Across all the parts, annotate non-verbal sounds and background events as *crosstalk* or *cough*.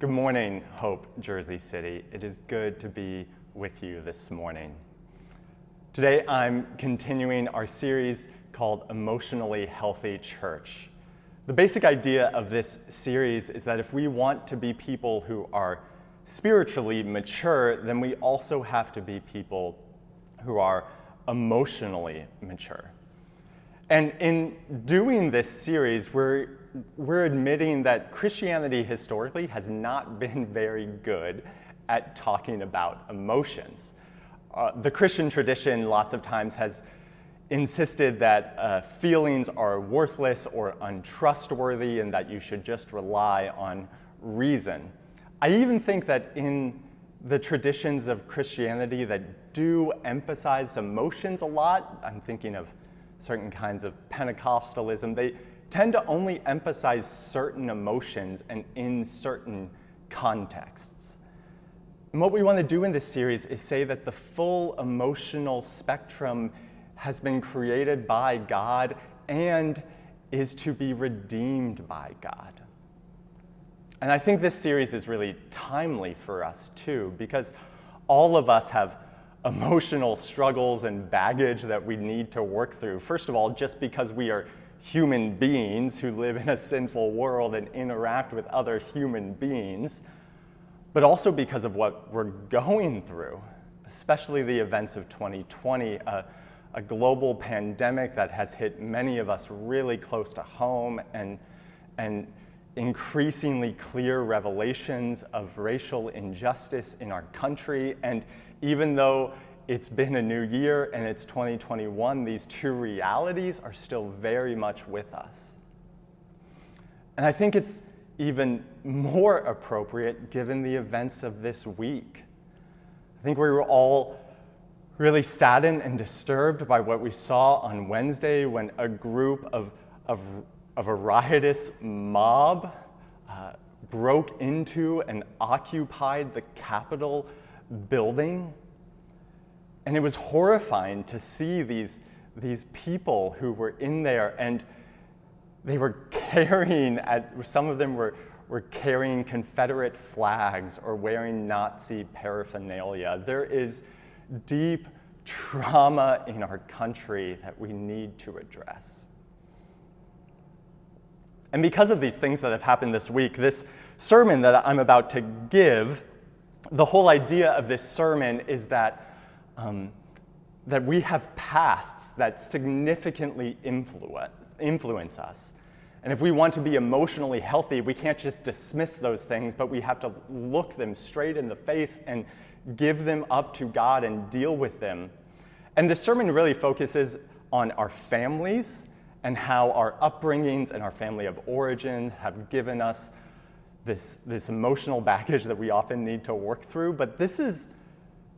Good morning, Hope, Jersey City. It is good to be with you this morning. Today, I'm continuing our series called Emotionally Healthy Church. The basic idea of this series is that if we want to be people who are spiritually mature, then we also have to be people who are emotionally mature. And in doing this series, we're we're admitting that Christianity historically has not *laughs* been very good at talking about emotions. Uh, the Christian tradition, lots of times, has insisted that uh, feelings are worthless or untrustworthy and that you should just rely on reason. I even think that in the traditions of Christianity that do emphasize emotions a lot, I'm thinking of certain kinds of Pentecostalism, they, tend to only emphasize certain emotions and in certain contexts. And what we want to do in this series is say that the full emotional spectrum has been created by God and is to be redeemed by God. And I think this series is really timely for us too, because all of us have emotional struggles and baggage that we need to work through. First of all, just because we are human beings who live in a sinful world and interact with other human beings, but also because of what we're going through, especially the events of 2020, a, a global pandemic that has hit many of us really close to home and, and increasingly clear revelations of racial injustice in our country. And even though it's been a new year and it's 2021, these two realities are still very much with us. And I think it's even more appropriate given the events of this week. I think we were all really saddened and disturbed by what we saw on Wednesday when a group of, of, of a riotous mob uh, broke into and occupied the Capitol building. And it was horrifying to see these, these people who were in there and they were *laughs* carrying, at, some of them were, were carrying Confederate flags or wearing Nazi paraphernalia. There is deep trauma in our country that we need to address. And because of these things that have happened this week, this sermon that I'm about to give, the whole idea of this sermon is that um, that we have pasts that significantly influence, influence us. And if we want to be emotionally healthy, we can't just dismiss those things, but we have to look them straight in the face and give them up to God and deal with them. And the sermon really focuses on our families and how our upbringings and our family of origin have given us this, this emotional baggage that we often need to work through. But this is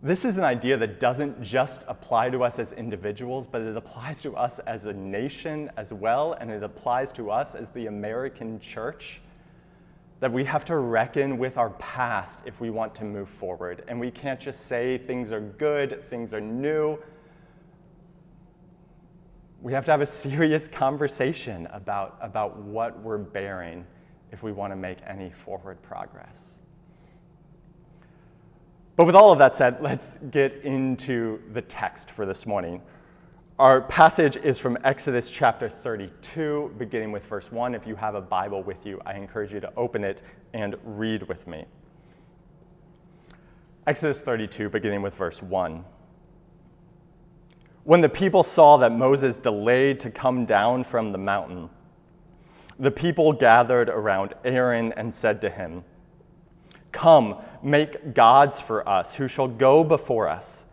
this is an idea that doesn't just apply to us as individuals, but it applies to us as a nation as well, and it applies to us as the American church. That we have to reckon with our past if we want to move forward. And we can't just say things are good, things are new. We have to have a serious conversation about, about what we're bearing if we want to make any forward progress. But with all of that said, let's get into the text for this morning. Our passage is from Exodus chapter 32, beginning with verse 1. If you have a Bible with you, I encourage you to open it and read with me. Exodus 32, beginning with verse 1. When the people saw that Moses delayed to come down from the mountain, the people gathered around Aaron and said to him, Come, make gods for us, who shall go before us.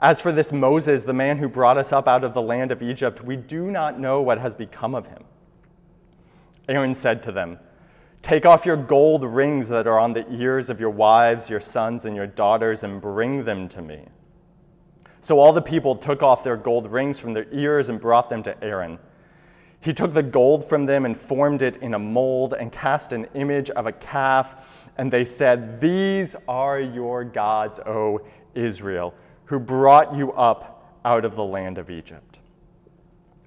As for this Moses, the man who brought us up out of the land of Egypt, we do not know what has become of him. Aaron said to them, Take off your gold rings that are on the ears of your wives, your sons, and your daughters, and bring them to me. So all the people took off their gold rings from their ears and brought them to Aaron. He took the gold from them and formed it in a mold and cast an image of a calf and they said, These are your gods, O Israel, who brought you up out of the land of Egypt.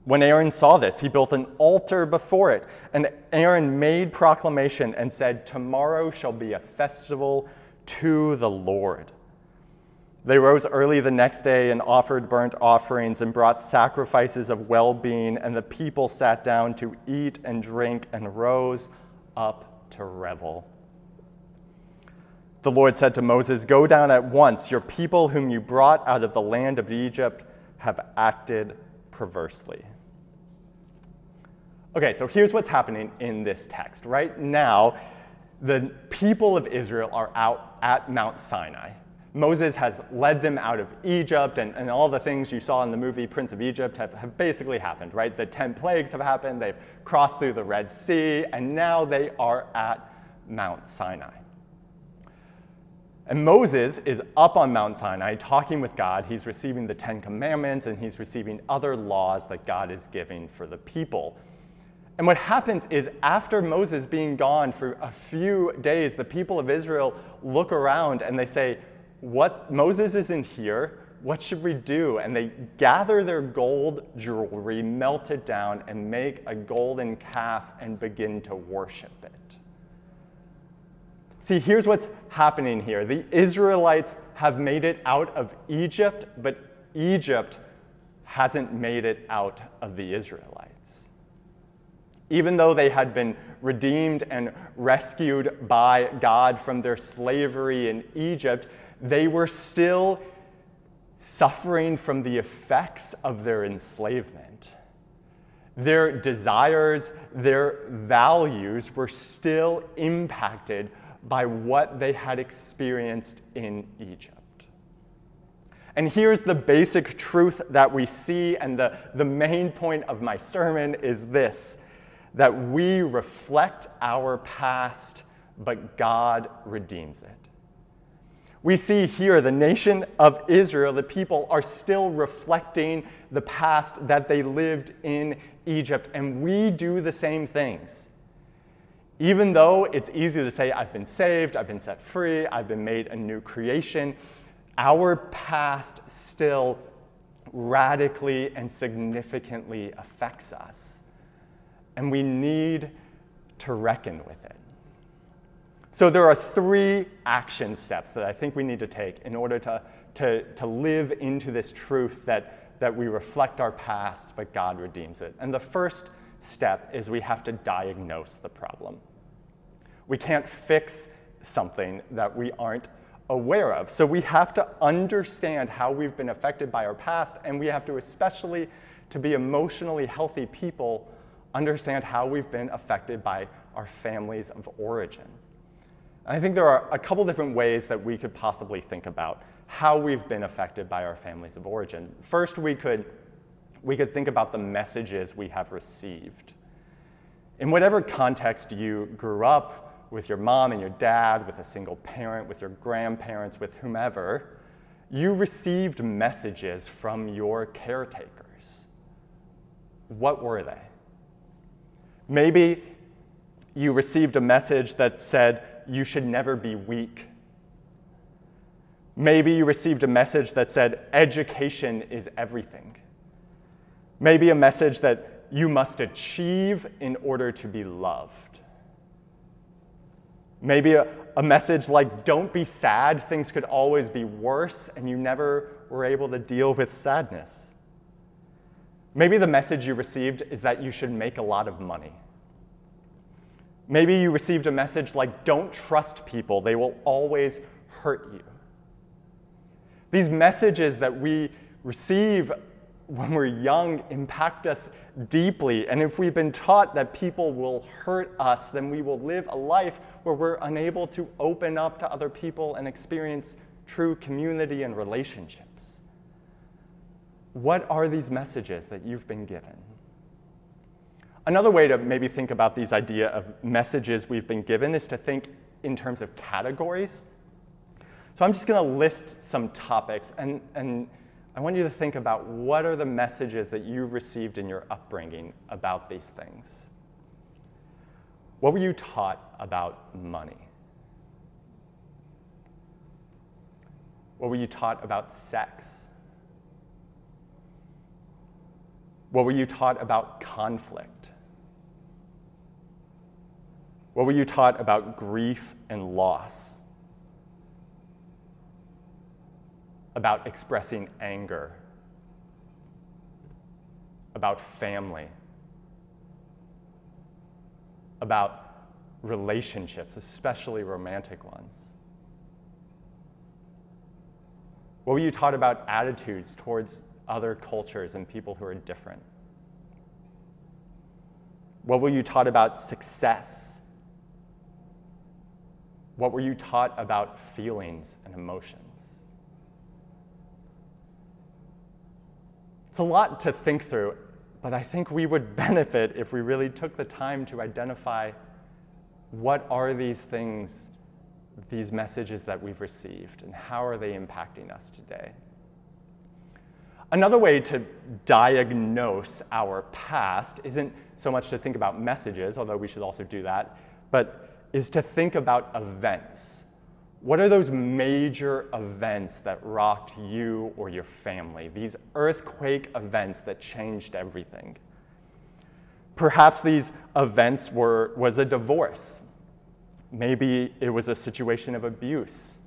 When Aaron saw this, he built an altar before it. And Aaron made proclamation and said, Tomorrow shall be a festival to the Lord. They rose early the next day and offered burnt offerings and brought sacrifices of well being, and the people sat down to eat and drink and rose up to revel. The Lord said to Moses, Go down at once. Your people, whom you brought out of the land of Egypt, have acted perversely. Okay, so here's what's happening in this text. Right now, the people of Israel are out at Mount Sinai. Moses has led them out of Egypt, and, and all the things you saw in the movie Prince of Egypt have, have basically happened, right? The 10 plagues have happened, they've crossed through the Red Sea, and now they are at Mount Sinai. And Moses is up on Mount Sinai talking with God. He's receiving the Ten Commandments and he's receiving other laws that God is giving for the people. And what happens is, after Moses being gone for a few days, the people of Israel look around and they say, What? Moses isn't here. What should we do? And they gather their gold jewelry, melt it down, and make a golden calf and begin to worship it. See, here's what's happening here the Israelites have made it out of Egypt, but Egypt hasn't made it out of the Israelites. Even though they had been redeemed and rescued by God from their slavery in Egypt, they were still suffering from the effects of their enslavement. Their desires, their values were still impacted by what they had experienced in Egypt. And here's the basic truth that we see, and the, the main point of my sermon is this that we reflect our past, but God redeems it. We see here the nation of Israel, the people, are still reflecting the past that they lived in Egypt, and we do the same things. Even though it's easy to say, I've been saved, I've been set free, I've been made a new creation, our past still radically and significantly affects us and we need to reckon with it. So, there are three action steps that I think we need to take in order to, to, to live into this truth that, that we reflect our past, but God redeems it. And the first step is we have to diagnose the problem. We can't fix something that we aren't aware of. So we have to understand how we've been affected by our past, and we have to, especially to be emotionally healthy people, understand how we've been affected by our families of origin. And I think there are a couple different ways that we could possibly think about how we've been affected by our families of origin. First, we could, we could think about the messages we have received. In whatever context you grew up, with your mom and your dad, with a single parent, with your grandparents, with whomever, you received messages from your caretakers. What were they? Maybe you received a message that said you should never be weak. Maybe you received a message that said education is everything. Maybe a message that you must achieve in order to be loved. Maybe a, a, message like, don't be sad, things could always be worse, and you never were able to deal with sadness. Maybe the message you received is that you should make a lot of money. Maybe you received a message like, don't trust people, they will always hurt you. These messages that we receive when we're young impact us deeply. And if we've been taught that people will hurt us, then we will live a life where we're unable to open up to other people and experience true community and relationships. What are these messages that you've been given? Another way to maybe think about these idea of messages we've been given is to think in terms of categories. So I'm just going to list some topics, and, and I want you to think about what are the messages that you received in your upbringing about these things. What were you taught about money? What were you taught about sex? What were you taught about conflict? What were you taught about grief and loss? About expressing anger? About family? About relationships, especially romantic ones? What were you taught about attitudes towards other cultures and people who are different? What were you taught about success? What were you taught about feelings and emotions? It's a lot to think through, but I think we would *laughs* benefit if we really took the time to identify what are these things, these messages that we've received, and how are they impacting us today. Another way to diagnose our past isn't so much to think about messages, although we should also do that, but is to think about events. What are those major events that rocked you or your family? These earthquake events that changed everything. Perhaps these events were was a divorce. Maybe it was a situation of abuse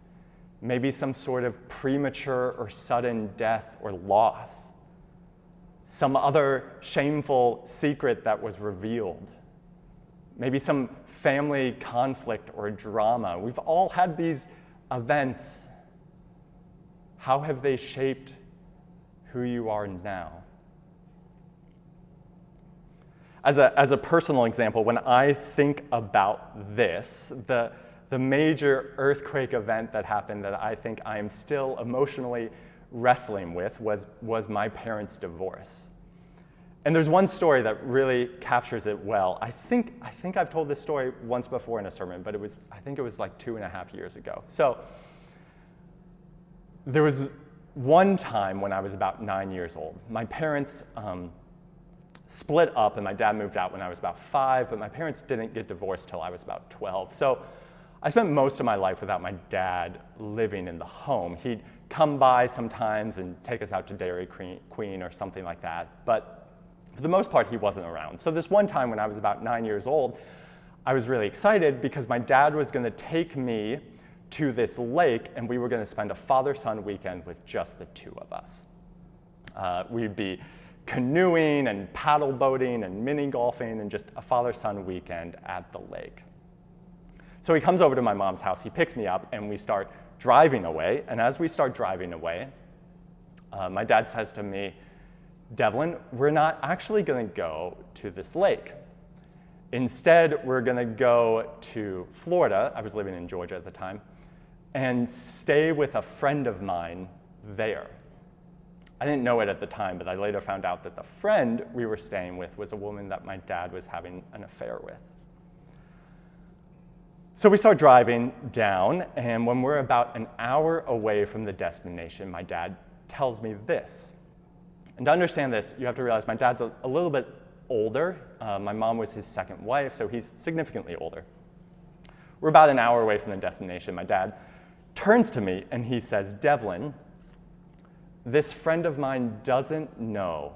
maybe some sort of premature or sudden death or loss, some other shameful secret that was revealed, maybe some family conflict or drama. We've all had these events. How have they shaped who you are now? As a, as a personal example, when I think about this, the, the major earthquake event that happened that I think I am still emotionally wrestling with was, was my parents' divorce. And there's one story that really captures it well. I think, I think I've told this story once before in a sermon, but it was, I think it was like two and a half years ago. So there was one time when I was about nine years old. My parents um, split up, and my dad moved out when I was about five, but my parents didn't get divorced till I was about 12. So I spent most of my life without my dad living in the home. He'd come by sometimes and take us out to Dairy Queen or something like that, but for the most part, he wasn't around. So, this one time when I was about nine years old, I was really excited because my dad was going to take me to this lake and we were going to spend a father son weekend with just the two of us. Uh, we'd be canoeing and paddle boating and mini golfing and just a father son weekend at the lake. So he comes over to my mom's house, he picks me up, and we start driving away. And as we start driving away, uh, my dad says to me, Devlin, we're not actually going to go to this lake. Instead, we're going to go to Florida. I was living in Georgia at the time, and stay with a friend of mine there. I didn't know it at the time, but I later found out that the friend we were staying with was a woman that my dad was having an affair with. So we start driving down, and when we're about an hour away from the destination, my dad tells me this. And to understand this, you have to realize my dad's a, a little bit older. Uh, my mom was his second wife, so he's significantly older. We're about an hour away from the destination. My dad turns to me and he says, Devlin, this friend of mine doesn't know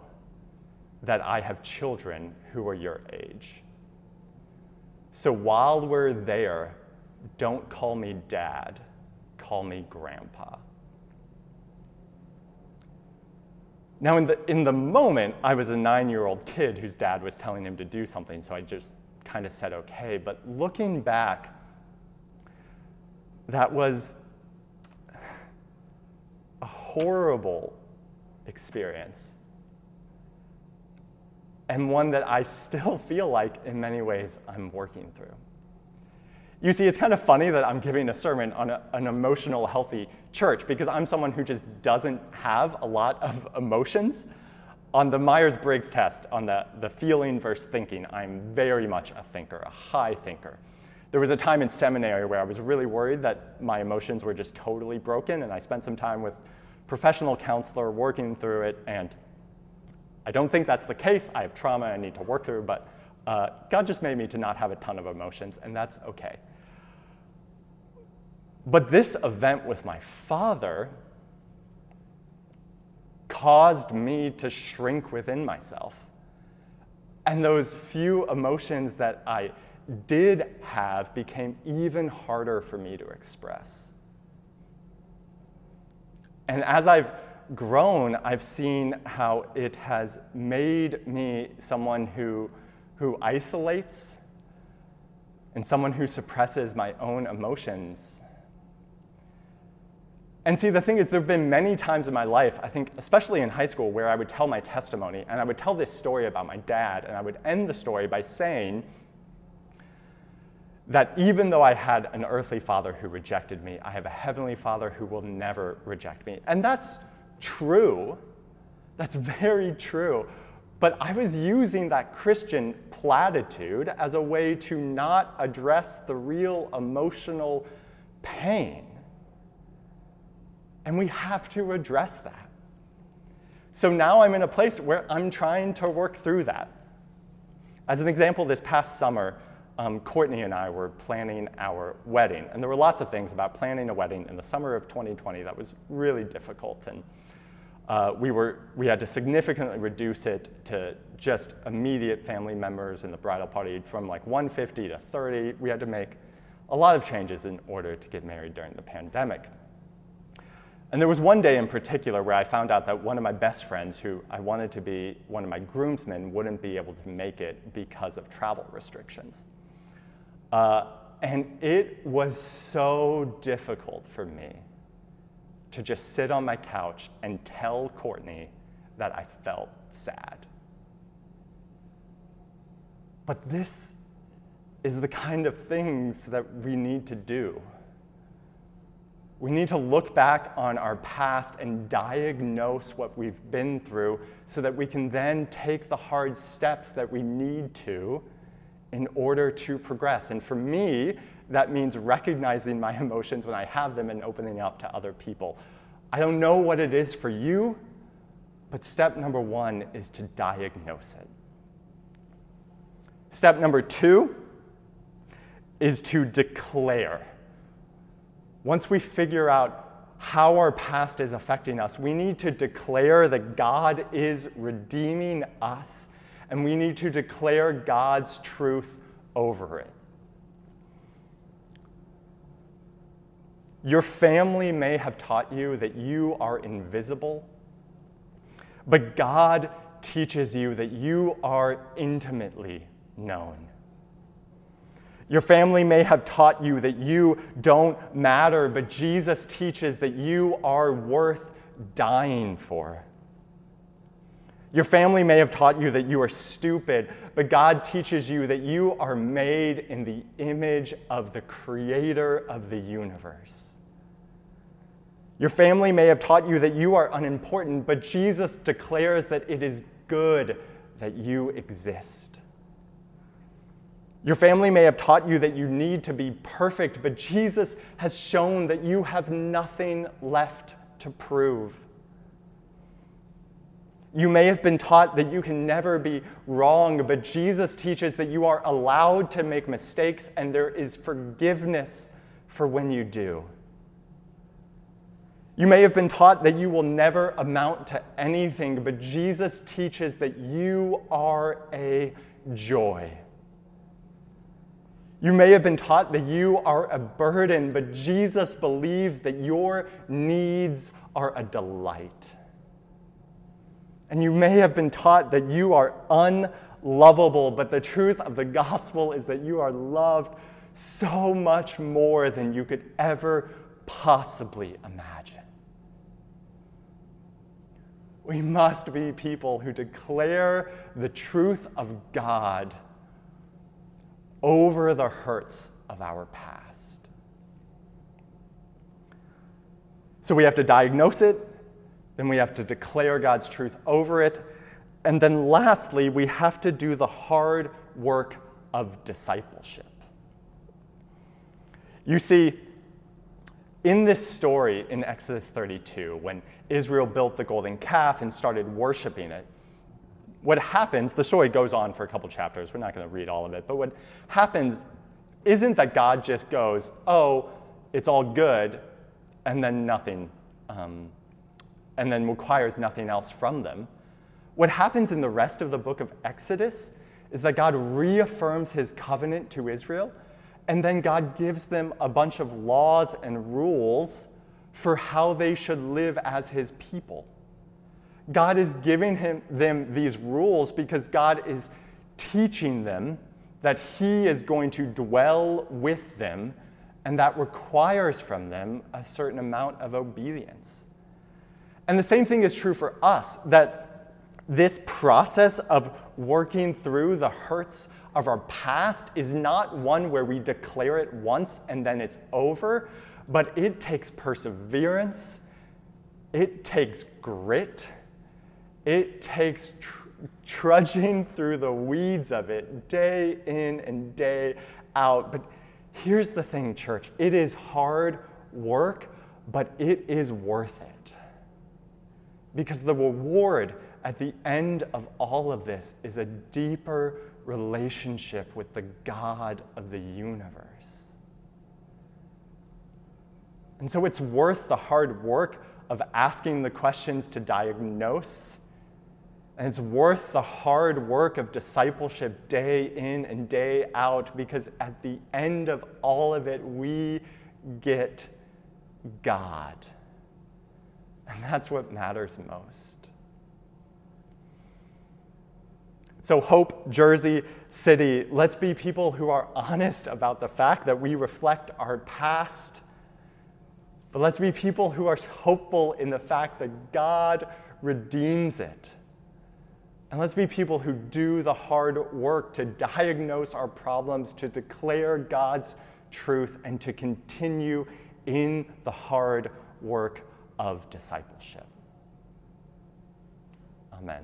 that I have children who are your age. So while we're there, don't call me dad, call me grandpa. Now, in the, in the moment, I was a nine year old kid whose dad was telling him to do something, so I just kind of said okay. But looking back, that was a horrible experience and one that I *laughs* still feel like, in many ways, I'm working through. You see, it's kind of funny that I'm giving a sermon on a, an emotional, healthy church because I'm someone who just doesn't have a lot of emotions. On the Myers Briggs test, on the, the feeling versus thinking, I'm very much a thinker, a high thinker. There was a time in seminary where I was really worried that my emotions were just totally broken, and I spent some time with professional counselor working through it, and I don't think that's the case. I have trauma I need to work through, but uh, God just made me to not have a ton of emotions, and that's okay. But this event with my father caused me to shrink within myself. And those few emotions that I did have became even harder for me to express. And as I've grown, I've seen how it has made me someone who, who isolates and someone who suppresses my own emotions. And see, the thing is, there have been many times in my life, I think, especially in high school, where I would tell my testimony and I would tell this story about my dad, and I would end the story by saying, that even though I had an earthly father who rejected me, I have a heavenly father who will never reject me. And that's true. That's very true. But I was using that Christian platitude as a way to not address the real emotional pain. And we have to address that. So now I'm in a place where I'm trying to work through that. As an example, this past summer, um, Courtney and I were planning our wedding. And there were lots of things about planning a wedding in the summer of 2020 that was really difficult. And uh, we, were, we had to significantly reduce it to just immediate family members in the bridal party from like 150 to 30. We had to make a lot of changes in order to get married during the pandemic. And there was one day in particular where I found out that one of my best friends, who I wanted to be one of my groomsmen, wouldn't be able to make it because of travel restrictions. Uh, and it was so difficult for me to just sit on my couch and tell Courtney that I felt sad. But this is the kind of things that we need to do. We need to look back on our past and diagnose what we've been through so that we can then take the hard steps that we need to in order to progress. And for me, that means recognizing my emotions when I have them and opening up to other people. I don't know what it is for you, but step number one is to diagnose it. Step number two is to declare. Once we figure out how our past is affecting us, we need to declare that God is redeeming us and we need to declare God's truth over it. Your family may have taught you that you are invisible, but God teaches you that you are intimately known. Your family may have taught you that you don't matter, but Jesus teaches that you are worth dying for. Your family may have taught you that you are stupid, but God teaches you that you are made in the image of the creator of the universe. Your family may have taught you that you are unimportant, but Jesus declares that it is good that you exist. Your family may have taught you that you need to be perfect, but Jesus has shown that you have nothing left to prove. You may have been taught that you can never be wrong, but Jesus teaches that you are allowed to make mistakes and there is forgiveness for when you do. You may have been taught that you will never amount to anything, but Jesus teaches that you are a joy. You may have been taught that you are a burden, but Jesus believes that your needs are a delight. And you may have been taught that you are unlovable, but the truth of the gospel is that you are loved so much more than you could ever possibly imagine. We must be people who declare the truth of God over the hurts of our past. So we have to diagnose it, then we have to declare God's truth over it. And then lastly, we have to do the hard work of discipleship. You see, in this story in Exodus 32, when Israel built the golden calf and started worshiping it, what happens, the story goes on for a couple chapters, we're not going to read all of it, but what happens isn't that God just goes, oh, it's all good, and then nothing um, and then requires nothing else from them. What happens in the rest of the book of Exodus is that God reaffirms his covenant to Israel, and then God gives them a bunch of laws and rules for how they should live as his people. God is giving him, them these rules because God is teaching them that he is going to dwell with them, and that requires from them a certain amount of obedience. And the same thing is true for us that this process of working through the hurts of our past is not one where we declare it once and then it's over, but it takes perseverance, it takes grit, it takes tr- trudging through the weeds of it day in and day out. But here's the thing, church it is hard work, but it is worth it. Because the reward at the end of all of this is a deeper relationship with the God of the universe. And so it's worth the hard work of asking the questions to diagnose. And it's worth the hard work of discipleship day in and day out because at the end of all of it, we get God. And that's what matters most. So, Hope, Jersey City, let's be people who are honest about the fact that we reflect our past. But let's be people who are hopeful in the fact that God redeems it. And let's be people who do the hard work to diagnose our problems, to declare God's truth, and to continue in the hard work of discipleship. Amen.